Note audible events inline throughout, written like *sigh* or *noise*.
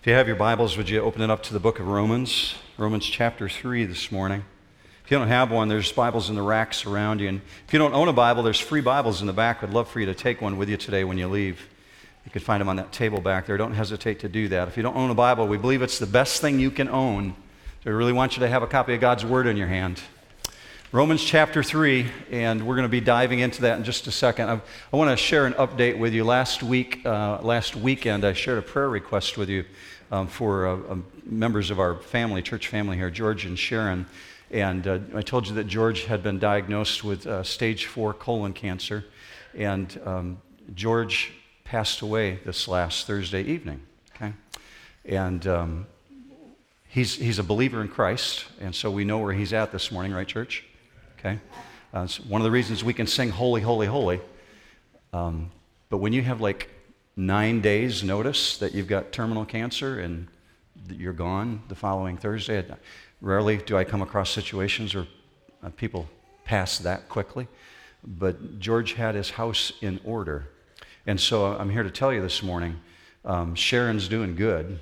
If you have your Bibles, would you open it up to the book of Romans? Romans chapter 3 this morning. If you don't have one, there's Bibles in the racks around you. And if you don't own a Bible, there's free Bibles in the back. I'd love for you to take one with you today when you leave. You can find them on that table back there. Don't hesitate to do that. If you don't own a Bible, we believe it's the best thing you can own. So we really want you to have a copy of God's Word in your hand. Romans chapter 3, and we're going to be diving into that in just a second. I, I want to share an update with you. Last week, uh, last weekend, I shared a prayer request with you um, for uh, um, members of our family, church family here, George and Sharon. And uh, I told you that George had been diagnosed with uh, stage four colon cancer. And um, George passed away this last Thursday evening. Okay? And um, he's, he's a believer in Christ. And so we know where he's at this morning, right, church? Okay? Uh, it's one of the reasons we can sing Holy, Holy, Holy. Um, but when you have like nine days notice that you've got terminal cancer and you're gone the following Thursday. Rarely do I come across situations where uh, people pass that quickly. But George had his house in order. And so I'm here to tell you this morning um, Sharon's doing good.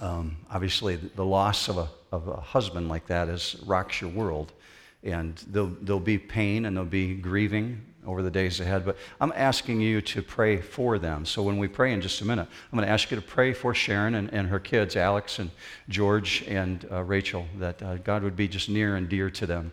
Um, obviously, the loss of a, of a husband like that is, rocks your world. And there'll, there'll be pain and there'll be grieving over the days ahead. But I'm asking you to pray for them. So when we pray in just a minute, I'm going to ask you to pray for Sharon and, and her kids, Alex and George and uh, Rachel, that uh, God would be just near and dear to them.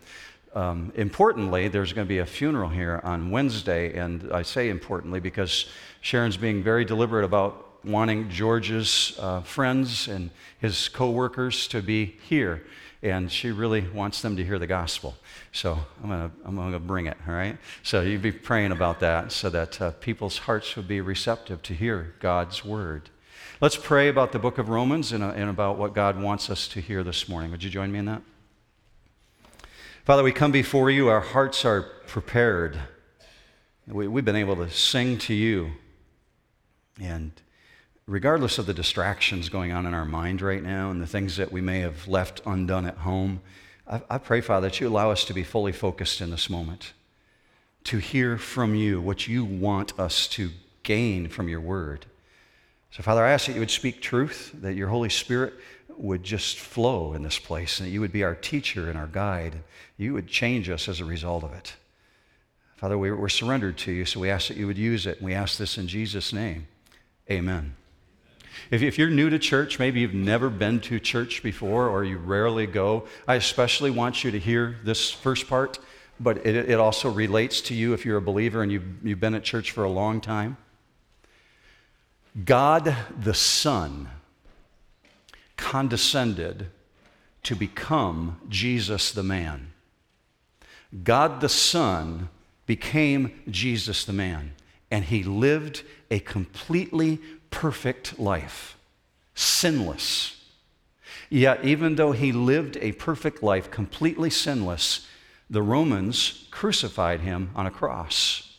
Um, importantly, there's going to be a funeral here on Wednesday, and I say importantly because Sharon's being very deliberate about wanting George's uh, friends and his coworkers to be here and she really wants them to hear the gospel. So I'm going to I'm gonna bring it, all right? So you'd be praying about that so that uh, people's hearts would be receptive to hear God's word. Let's pray about the book of Romans and, uh, and about what God wants us to hear this morning. Would you join me in that? Father, we come before you, our hearts are prepared. We, we've been able to sing to you and regardless of the distractions going on in our mind right now and the things that we may have left undone at home, I, I, pray, Father, that you allow us to be fully focused in this moment, to hear from you what you want us to gain from your word. So, Father, I ask that you would speak truth, that your Holy Spirit would just flow in this place, and that you would be our teacher and our guide. You would change us as a result of it. Father, we're surrendered to you, so we ask that you would use it, and we ask this in Jesus' name. Amen. If, if you're new to church, maybe you've never been to church before or you rarely go, I especially want you to hear this first part, but it, it also relates to you if you're a believer and you've, you've been at church for a long time. God the Son condescended to become Jesus the man. God the Son became Jesus the man, and he lived a completely perfect life, sinless. Yet, even though he lived a perfect life, completely sinless, the Romans crucified him on a cross.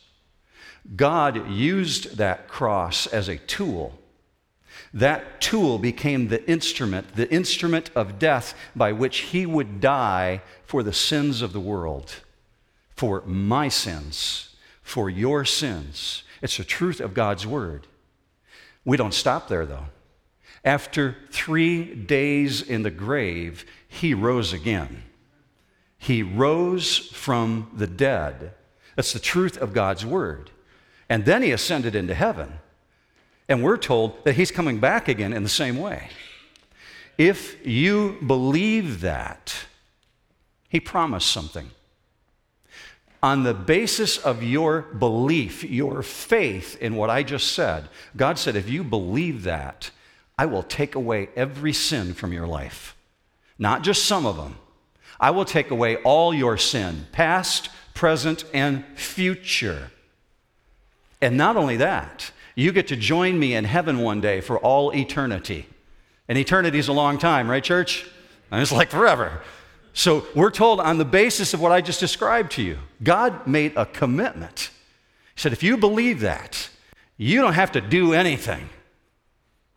God used that cross as a tool. That tool became the instrument, the instrument of death by which he would die for the sins of the world, for my sins, for your sins. It's the truth of God's word. We don't stop there, though. After three days in the grave, he rose again. He rose from the dead. That's the truth of God's word. And then he ascended into heaven. And we're told that he's coming back again in the same way. If you believe that, he promised something on the basis of your belief, your faith in what I just said, God said, if you believe that, I will take away every sin from your life. Not just some of them. I will take away all your sin, past, present, and future. And not only that, you get to join me in heaven one day for all eternity. And eternity is a long time, right, church? And it's like forever. So we're told on the basis of what I just described to you, God made a commitment. He said, if you believe that, you don't have to do anything.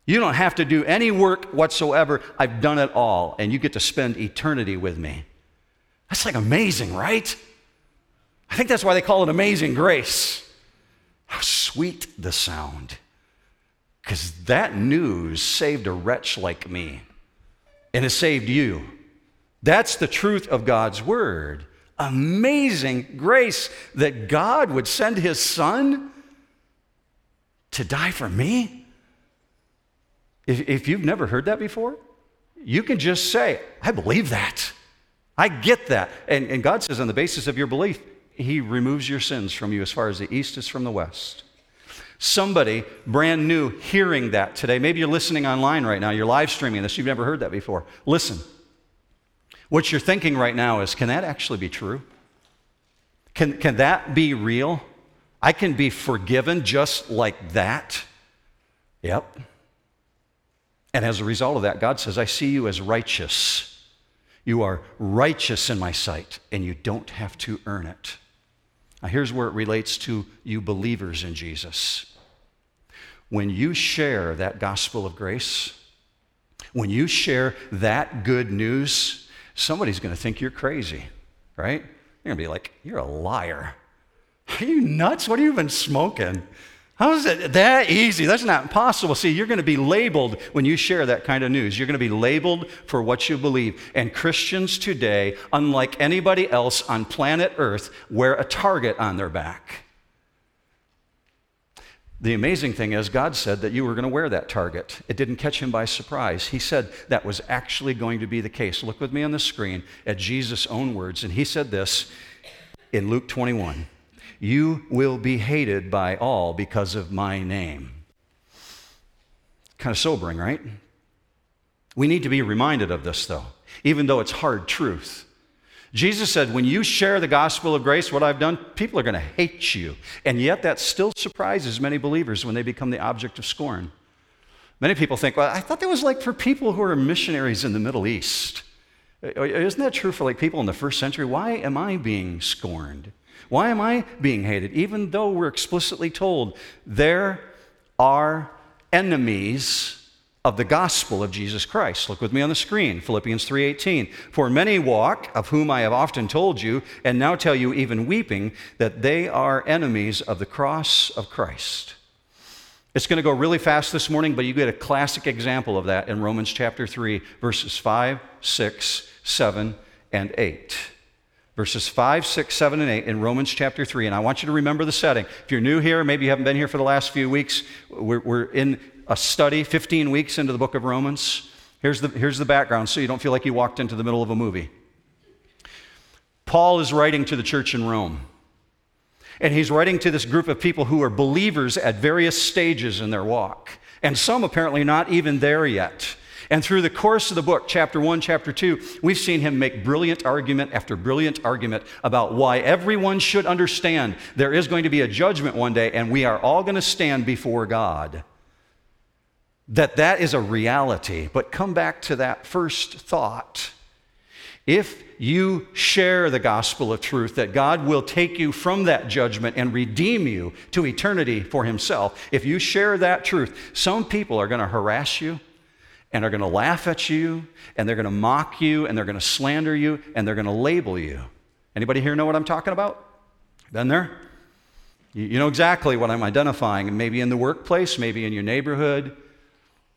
You don't have to do any work whatsoever. I've done it all, and you get to spend eternity with me. That's like amazing, right? I think that's why they call it amazing grace. How sweet the sound Because that news saved a wretch like me, and it saved you. That's the truth of God's word. Amazing grace that God would send his son to die for me. If, if you've never heard that before, you can just say, I believe that. I get that. And, and God says, on the basis of your belief, He removes your sins from you as far as the east is from the west. Somebody brand new hearing that today, maybe you're listening online right now, you're live streaming this, you've never heard that before. Listen. What you're thinking right now is can that actually be true? Can, can that be real? I can be forgiven just like that? Yep. And as a result of that, God says, I see you as righteous. You are righteous in my sight, and you don't have to earn it. Now, here's where it relates to you believers in Jesus. When you share that gospel of grace, when you share that good news, somebody's going to think you're crazy, right? You're going to be like, You're a liar. Are you nuts? What have you been smoking? How is it that easy? That's not possible. See, you're going to be labeled when you share that kind of news. You're going to be labeled for what you believe. And Christians today, unlike anybody else on planet Earth, wear a target on their back. The amazing thing is, God said that you were going to wear that target. It didn't catch him by surprise. He said that was actually going to be the case. Look with me on the screen at Jesus' own words. And he said this in Luke 21 you will be hated by all because of my name. Kind of sobering, right? We need to be reminded of this, though, even though it's hard truth. Jesus said, when you share the gospel of grace, what I've done, people are going to hate you. And yet, that still surprises many believers when they become the object of scorn. Many people think, well, I thought that was like for people who are missionaries in the Middle East. Uh, uh, isn't that true for like people in the first century? Why am I being scorned? Why am I being hated? Even though we're explicitly told there are enemies of the gospel of Jesus Christ. Look with me on the screen, Philippians 3:18. For many walk, of whom I have often told you, and now tell you even weeping, that they are enemies of the cross of Christ. It's going to go really fast this morning, but you get a classic example of that in Romans chapter 3, verses 5, 6, 7, and 8 verses 5, 6, 7, and 8 in Romans chapter 3. And I want you to remember the setting. If you're new here, maybe you haven't been here for the last few weeks, we're, we're in a study 15 weeks into the book of Romans. Here's the, here's the background so you don't feel like you walked into the middle of a movie. Paul is writing to the church in Rome. And he's writing to this group of people who are believers at various stages in their walk. And some apparently not even there yet. And through the course of the book, chapter one, chapter two, we've seen him make brilliant argument after brilliant argument about why everyone should understand there is going to be a judgment one day and we are all going to stand before God. That that is a reality. But come back to that first thought. If you share the gospel of truth, that God will take you from that judgment and redeem you to eternity for Himself, if you share that truth, some people are going to harass you and are going to laugh at you and they're going to mock you and they're going to slander you and they're going to label you. Anybody here know what I'm talking about? Been there? You know exactly what I'm identifying, maybe in the workplace, maybe in your neighborhood,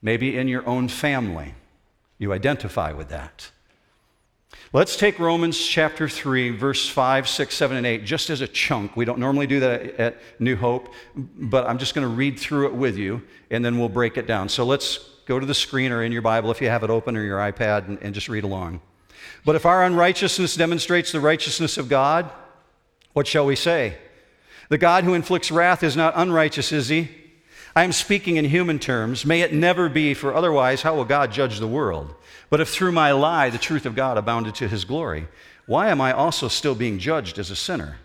maybe in your own family. You identify with that. Let's take Romans chapter 3, verse 5, 6, 7, and 8, just as a chunk. We don't normally do that at New Hope, but I'm just going to read through it with you, and then we'll break it down. So let's go to the screen or in your Bible if you have it open or your iPad and, and just read along. But if our unrighteousness demonstrates the righteousness of God, what shall we say? The God who inflicts wrath is not unrighteous, is he? I am speaking in human terms. May it never be, for otherwise, how will God judge the world? But if through my lie the truth of God abounded to his glory, why am I also still being judged as a sinner?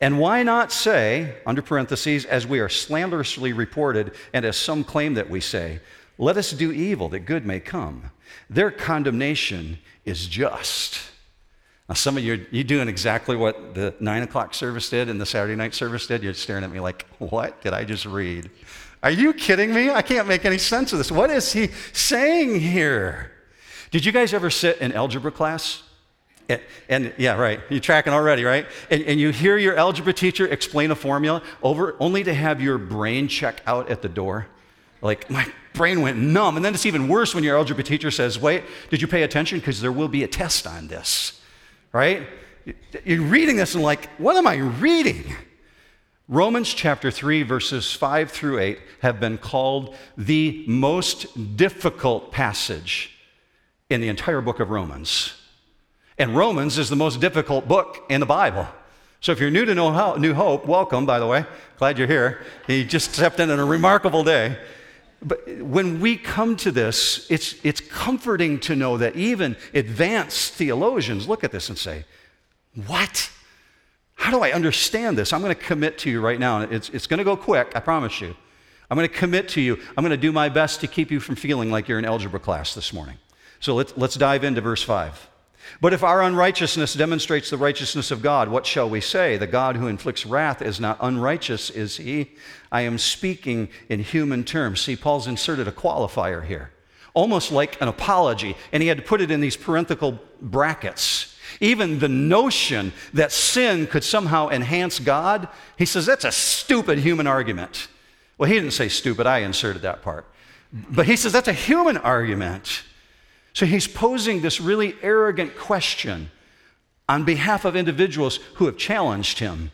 And why not say, under parentheses, as we are slanderously reported, and as some claim that we say, let us do evil that good may come. Their condemnation is just. Now, some of you, you're doing exactly what the nine o'clock service did and the Saturday night service did. You're staring at me like, what did I just read? Are you kidding me? I can't make any sense of this. What is he saying here? Did you guys ever sit in algebra class? And, and, yeah, right. You're tracking already, right? And, and, you hear your algebra teacher explain a formula over only to have your brain check out at the door. Like, my brain went numb. And then it's even worse when your algebra teacher says, Wait, did you pay attention? Because there will be a test on this, right? You're reading this and, like, what am I reading? Romans chapter 3, verses 5 through 8 have been called the most difficult passage in the entire book of Romans. And Romans is the most difficult book in the Bible. So if you're new to New Hope, welcome, by the way. Glad you're here. You just stepped in on a remarkable day. But when we come to this, it's, it's comforting to know that even advanced theologians look at this and say, What? How do I understand this? I'm going to commit to you right now. It's, it's going to go quick, I promise you. I'm going to commit to you. I'm going to do my best to keep you from feeling like you're in algebra class this morning. So let's, let's dive into verse 5. But if our unrighteousness demonstrates the righteousness of God, what shall we say? The God who inflicts wrath is not unrighteous, is he? I am speaking in human terms. See, Paul's inserted a qualifier here, almost like an apology, and he had to put it in these parenthetical brackets. Even the notion that sin could somehow enhance God, he says that's a stupid human argument. Well, he didn't say stupid, I inserted that part. But he says that's a human argument. So he's posing this really arrogant question on behalf of individuals who have challenged him.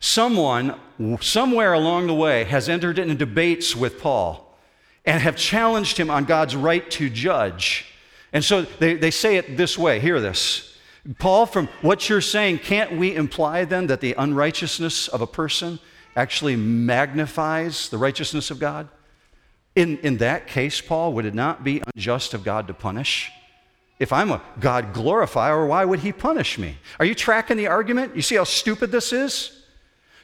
Someone, somewhere along the way, has entered into debates with Paul and have challenged him on God's right to judge. And so they, they say it this way hear this. Paul, from what you're saying, can't we imply then that the unrighteousness of a person actually magnifies the righteousness of God? In, in that case, Paul, would it not be unjust of God to punish? If I'm a God glorifier, why would he punish me? Are you tracking the argument? You see how stupid this is?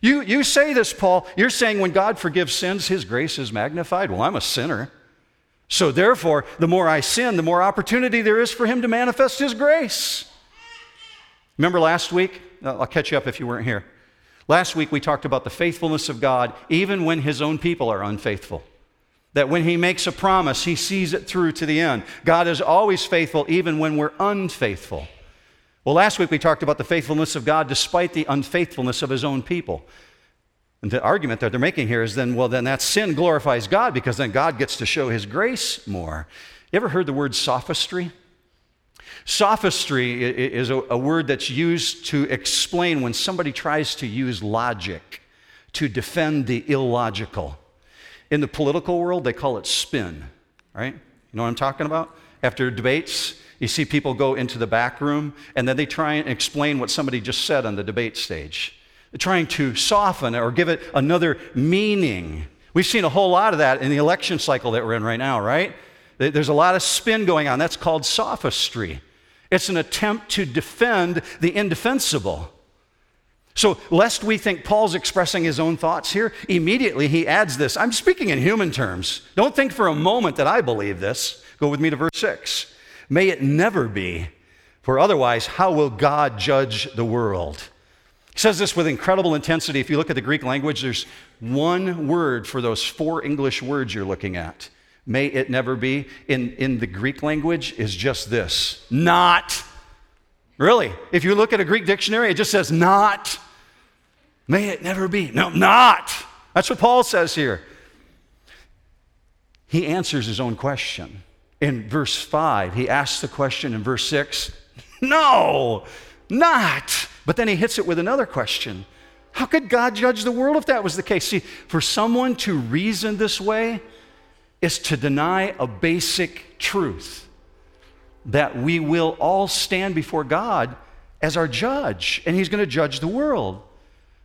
You, you say this, Paul. You're saying when God forgives sins, his grace is magnified. Well, I'm a sinner. So therefore, the more I sin, the more opportunity there is for him to manifest his grace. Remember last week? Uh, I'll catch you up if you weren't here. Last week we talked about the faithfulness of God even when his own people are unfaithful. That when he makes a promise, he sees it through to the end. God is always faithful, even when we're unfaithful. Well, last week we talked about the faithfulness of God despite the unfaithfulness of his own people. And the argument that they're making here is then, well, then that sin glorifies God because then God gets to show his grace more. You ever heard the word sophistry? Sophistry is a, word that's used to explain when somebody tries to use logic to defend the illogical. In the political world, they call it spin, right? You know what I'm talking about? After debates, you see people go into the back room and then they try and explain what somebody just said on the debate stage. They're trying to soften or give it another meaning. We've seen a whole lot of that in the election cycle that we're in right now, right? There's a lot of spin going on. That's called sophistry. It's an attempt to defend the indefensible. So, lest we think Paul's expressing his own thoughts here, immediately he adds this. I'm speaking in human terms. Don't think for a moment that I believe this. Go with me to verse 6. May it never be, for otherwise, how will God judge the world? He says this with incredible intensity. If you look at the Greek language, there's one word for those four English words you're looking at. May it never be, in, in the Greek language, is just this not. Really, if you look at a Greek dictionary, it just says not. May it never be. No, not. That's what Paul says here. He answers his own question. In verse 5, he asks the question in verse 6 No, not. But then he hits it with another question How could God judge the world if that was the case? See, for someone to reason this way is to deny a basic truth that we will all stand before God as our judge, and he's going to judge the world.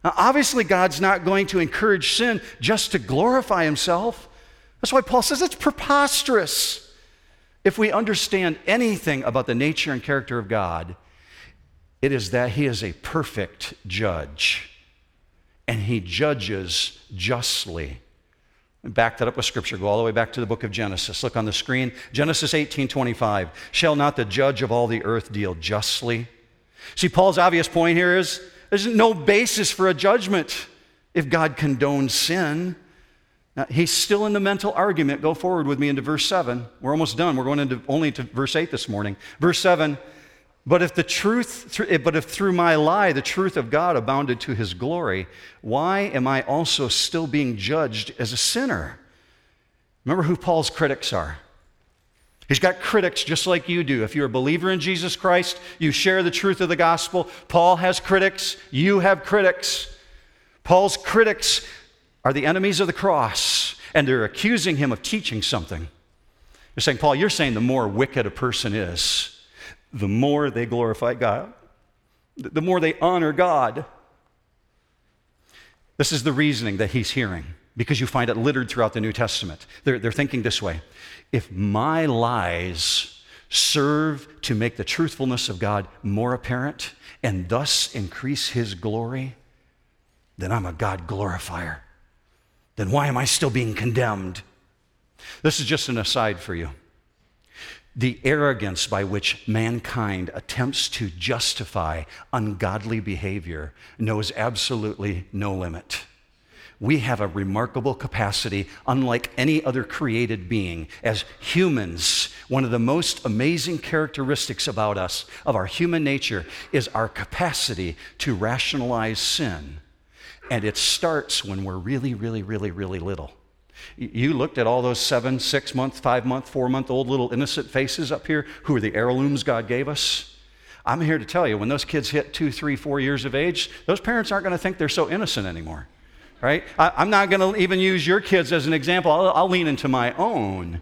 Now, obviously, God's not going to encourage sin just to glorify himself. That's why Paul says it's preposterous. If we understand anything about the nature and character of God, it is that he is a perfect judge and he judges justly. Back that up with scripture. Go all the way back to the book of Genesis. Look on the screen. Genesis 18 25. Shall not the judge of all the earth deal justly? See, Paul's obvious point here is there's no basis for a judgment if God condones sin. Now, he's still in the mental argument. Go forward with me into verse 7. We're almost done. We're going into only to verse 8 this morning. Verse 7 But if the truth, eh, but if through my lie the truth of God abounded to his glory, why am I also still being judged as a sinner? Remember who Paul's critics are. He's got critics just like you do. If you're a believer in Jesus Christ, you share the truth of the gospel. Paul has critics, you have critics. Paul's critics are the enemies of the cross, and they're accusing him of teaching something. They're saying, Paul, you're saying the more wicked a person is, the more they glorify God, the more they honor God. This is the reasoning that he's hearing because you find it littered throughout the New Testament. They're, they're thinking this way if my lies serve to make the truthfulness of God more apparent and thus increase his glory, then I'm a God glorifier. Then why am I still being condemned? This is just an aside for you. The arrogance by which mankind attempts to justify ungodly behavior knows absolutely no limit we have a remarkable capacity, unlike any other created being. As humans, one of the most amazing characteristics about us, of our human nature, is our capacity to rationalize sin. And it starts when we're really, really, really, really little. You looked at all those seven, six month, five month, four month old little innocent faces up here who are the heirlooms God gave us. I'm here to tell you, when those kids hit two, three, four years of age, those parents aren't going to think they're so innocent anymore right? I, am not going to even use your kids as an example. I'll, I'll lean into my own.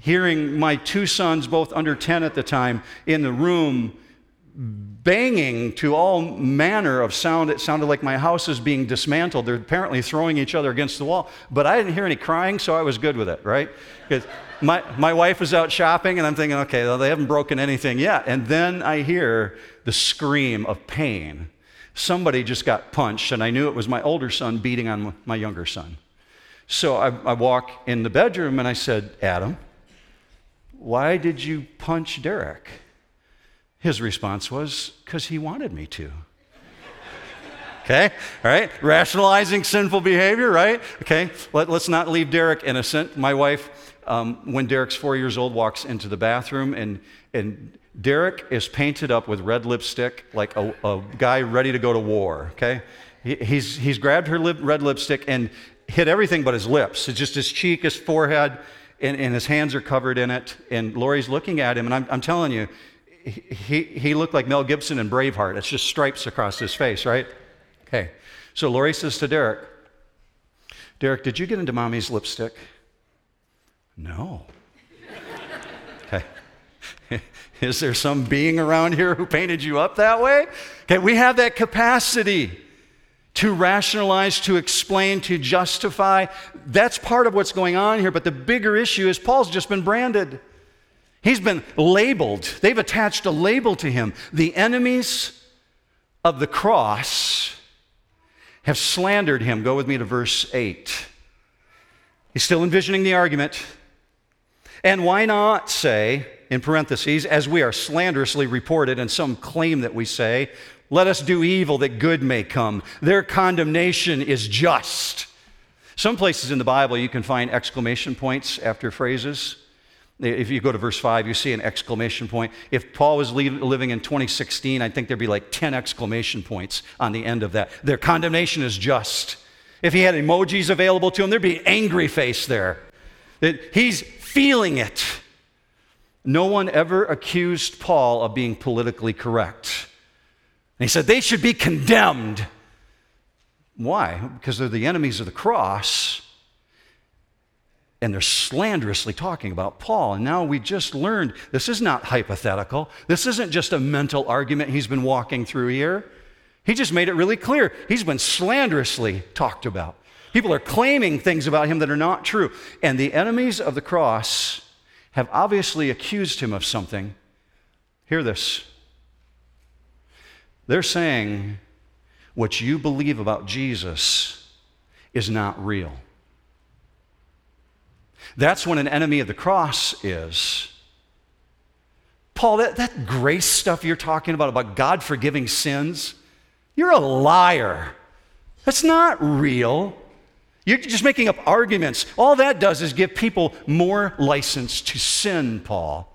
Hearing my two sons, both under 10 at the time, in the room banging to all manner of sound. It sounded like my house is being dismantled. They're apparently throwing each other against the wall. But I didn't hear any crying, so I was good with it, right? Because my, my wife was out shopping, and I'm thinking, okay, well, they haven't broken anything yet. And then I hear the scream of pain somebody just got punched, and I knew it was my older son beating on my younger son. So I, I walk in the bedroom and I said, Adam, why did you punch Derek? His response was, because he wanted me to. *laughs* okay, all right? Rationalizing sinful behavior, right? Okay, Let, us not leave Derek innocent. My wife, um, when Derek's four years old, walks into the bathroom and, and Derek is painted up with red lipstick like a, a guy ready to go to war, okay? He, he's, he's grabbed her lip, red lipstick and hit everything but his lips. It's just his cheek, his forehead, and, and his hands are covered in it. And Lori's looking at him, and I'm, I'm telling you, he, he looked like Mel Gibson in Braveheart. It's just stripes across his face, right? Okay. So Lori says to Derek, Derek, did you get into mommy's lipstick? No. *laughs* Is there some being around here who painted you up that way? Okay, we have that capacity to rationalize, to explain, to justify. That's part of what's going on here. But the bigger issue is Paul's just been branded. He's been labeled. They've attached a label to him. The enemies of the cross have slandered him. Go with me to verse 8. He's still envisioning the argument. And why not say, in parentheses, as we are slanderously reported, and some claim that we say, let us do evil that good may come. Their condemnation is just. Some places in the Bible you can find exclamation points after phrases. If you go to verse 5, you see an exclamation point. If Paul was living in 2016, I think there'd be like 10 exclamation points on the end of that. Their condemnation is just. If he had emojis available to him, there'd be angry face there. He's feeling it. No one ever accused Paul of being politically correct. And he said they should be condemned. Why? Because they're the enemies of the cross. And they're slanderously talking about Paul. And now we just learned this is not hypothetical. This isn't just a mental argument he's been walking through here. He just made it really clear. He's been slanderously talked about. People are claiming things about him that are not true. And the enemies of the cross have obviously accused him of something. Hear this. They're saying what you believe about Jesus is not real. That's when an enemy of the cross is. Paul, that, that grace stuff you're talking about, about God forgiving sins, you're a liar. That's not real. You're just making up arguments. All that does is give people more license to sin, Paul.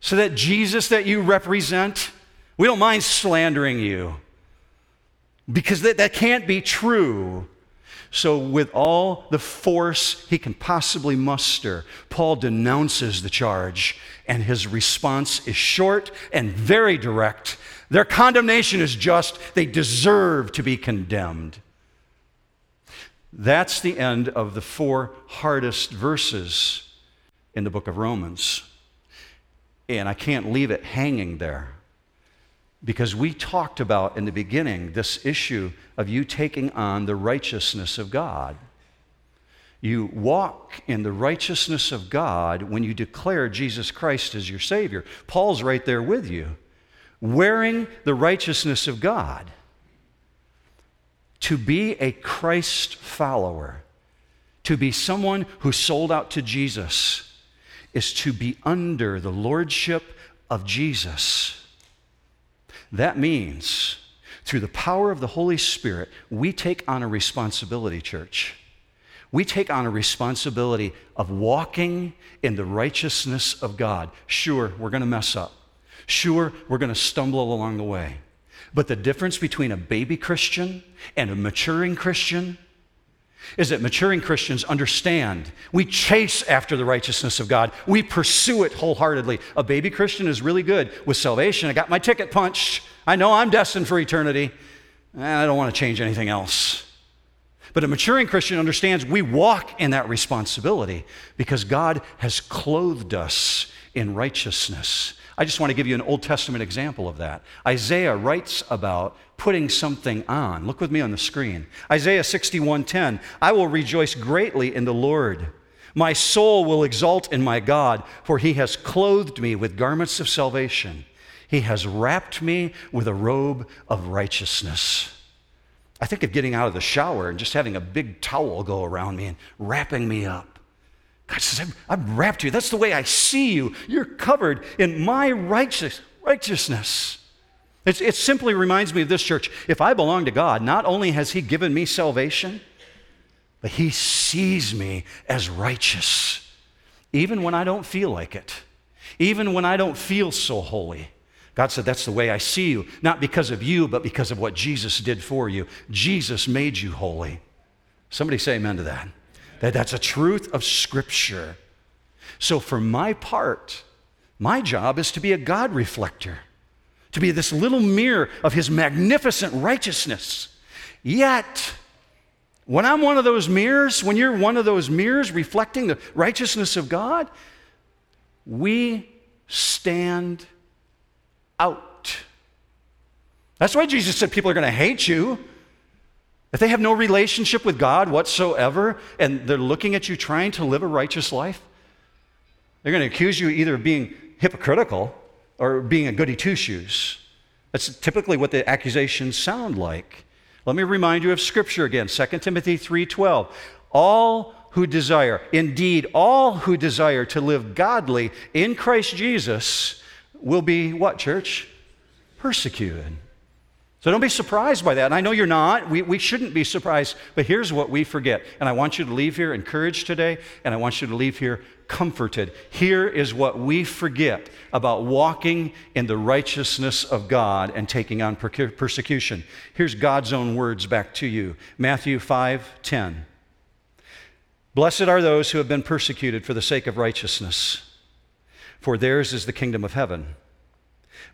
So that Jesus that you represent, we don't mind slandering you because that, that can't be true. So, with all the force he can possibly muster, Paul denounces the charge, and his response is short and very direct. Their condemnation is just, they deserve to be condemned. That's the end of the four hardest verses in the book of Romans. And I can't leave it hanging there because we talked about in the beginning this issue of you taking on the righteousness of God. You walk in the righteousness of God when you declare Jesus Christ as your Savior. Paul's right there with you, wearing the righteousness of God. To be a Christ follower, to be someone who sold out to Jesus, is to be under the lordship of Jesus. That means, through the power of the Holy Spirit, we take on a responsibility, church. We take on a responsibility of walking in the righteousness of God. Sure, we're going to mess up. Sure, we're going to stumble along the way. But the difference between a baby Christian and a maturing Christian is that maturing Christians understand we chase after the righteousness of God, we pursue it wholeheartedly. A baby Christian is really good with salvation. I got my ticket punched. I know I'm destined for eternity, I don't want to change anything else. But a maturing Christian understands we walk in that responsibility because God has clothed us in righteousness. I just want to give you an Old Testament example of that. Isaiah writes about putting something on. Look with me on the screen. Isaiah 61:10. I will rejoice greatly in the Lord. My soul will exult in my God, for he has clothed me with garments of salvation. He has wrapped me with a robe of righteousness. I think of getting out of the shower and just having a big towel go around me and wrapping me up. God says, I've, wrapped you. That's the way I see you. You're covered in my righteous, righteousness. It's, it simply reminds me of this church. If I belong to God, not only has He given me salvation, but He sees me as righteous, even when I don't feel like it, even when I don't feel so holy. God said, That's the way I see you, not because of you, but because of what Jesus did for you. Jesus made you holy. Somebody say amen to that. That that's a truth of Scripture. So, for my part, my job is to be a God reflector, to be this little mirror of His magnificent righteousness. Yet, when I'm one of those mirrors, when you're one of those mirrors reflecting the righteousness of God, we stand out. That's why Jesus said people are going to hate you. If they have no relationship with God whatsoever and they're looking at you trying to live a righteous life, they're going to accuse you either of being hypocritical or being a goody two shoes. That's typically what the accusations sound like. Let me remind you of scripture again 2 Timothy 3:12. All who desire, indeed all who desire to live godly in Christ Jesus will be what, church? Persecuted. So don't be surprised by that. And I know you're not. We, we shouldn't be surprised. But here's what we forget. And I want you to leave here encouraged today, and I want you to leave here comforted. Here is what we forget about walking in the righteousness of God and taking on per- persecution. Here's God's own words back to you Matthew 5 10. Blessed are those who have been persecuted for the sake of righteousness, for theirs is the kingdom of heaven.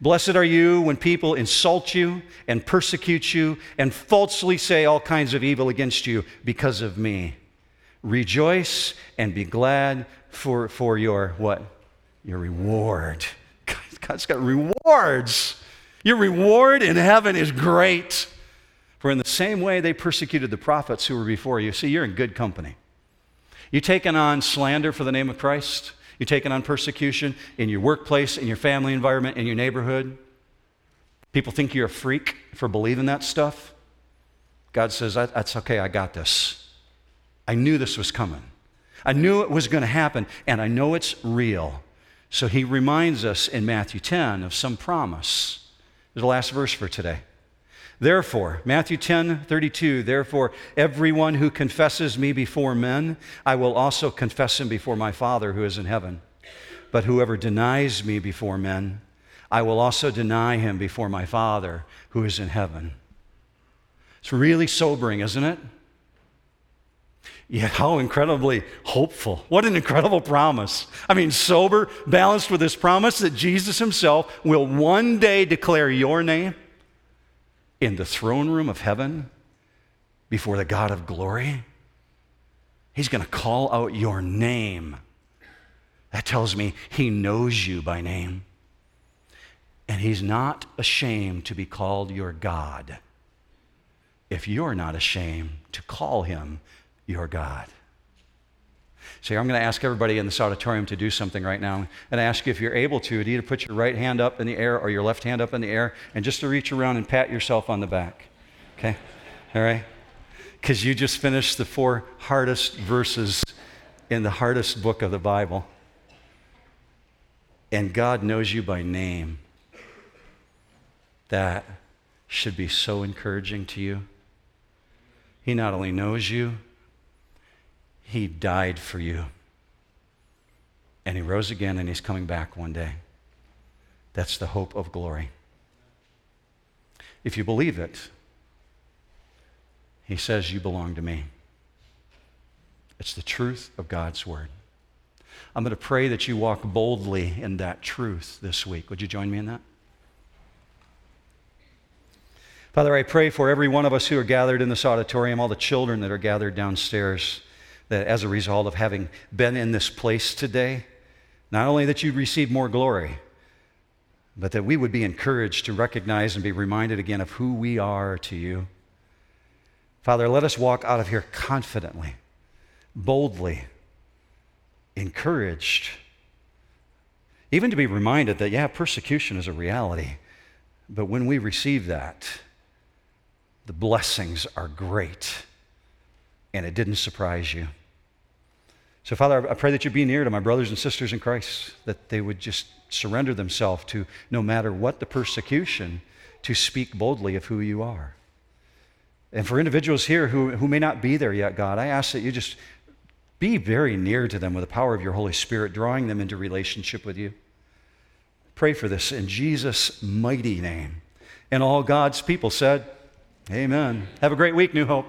Blessed are you when people insult you and persecute you and falsely say all kinds of evil against you because of me. Rejoice and be glad for, for your what? Your reward. God's got rewards. Your reward in heaven is great. For in the same way they persecuted the prophets who were before you. See, you're in good company. You taking on slander for the name of Christ? You taking on persecution in your workplace, in your family environment, in your neighborhood? People think you're a freak for believing that stuff. God says, That's okay, I got this. I knew this was coming. I knew it was going to happen, and I know it's real. So he reminds us in Matthew 10 of some promise. The last verse for today. Therefore, Matthew 10 32, therefore, everyone who confesses me before men, I will also confess him before my Father who is in heaven. But whoever denies me before men, I will also deny him before my Father who is in heaven. It's really sobering, isn't it? Yet, how incredibly hopeful. What an incredible promise. I mean, sober, balanced with this promise that Jesus himself will one day declare your name in the throne room of heaven before the God of glory. He's going to call out your name. That tells me he knows you by name. And he's not ashamed to be called your God if you're not ashamed to call him your God. So I'm going to ask everybody in this auditorium to do something right now. And I ask you if you're able to, to either put your right hand up in the air or your left hand up in the air and just to reach around and pat yourself on the back. Okay? All right? Because you just finished the four hardest verses in the hardest book of the Bible. And God knows you by name. That should be so encouraging to you. He not only knows you, He died for you. And He rose again and He's coming back one day. That's the hope of glory. If you believe it, He says, You belong to me. It's the truth of God's Word. I'm going to pray that you walk boldly in that truth this week. Would you join me in that? Father, I pray for every one of us who are gathered in this auditorium, all the children that are gathered downstairs, that as a result of having been in this place today, not only that you'd receive more glory, but that we would be encouraged to recognize and be reminded again of who we are to you. Father, let us walk out of here confidently, boldly, encouraged, even to be reminded that, yeah, persecution is a reality. But when we receive that, the blessings are great, and it didn't surprise you. So, Father, I pray that you be near to my brothers and sisters in Christ, that they would just surrender themselves to, no matter what the persecution, to speak boldly of who you are. And for individuals here who, who may not be there yet, God, I ask that you just be very near to them with the power of your Holy Spirit, drawing them into relationship with you. Pray for this in Jesus' mighty name. And all God's people said, Amen. Have a great week, New Hope.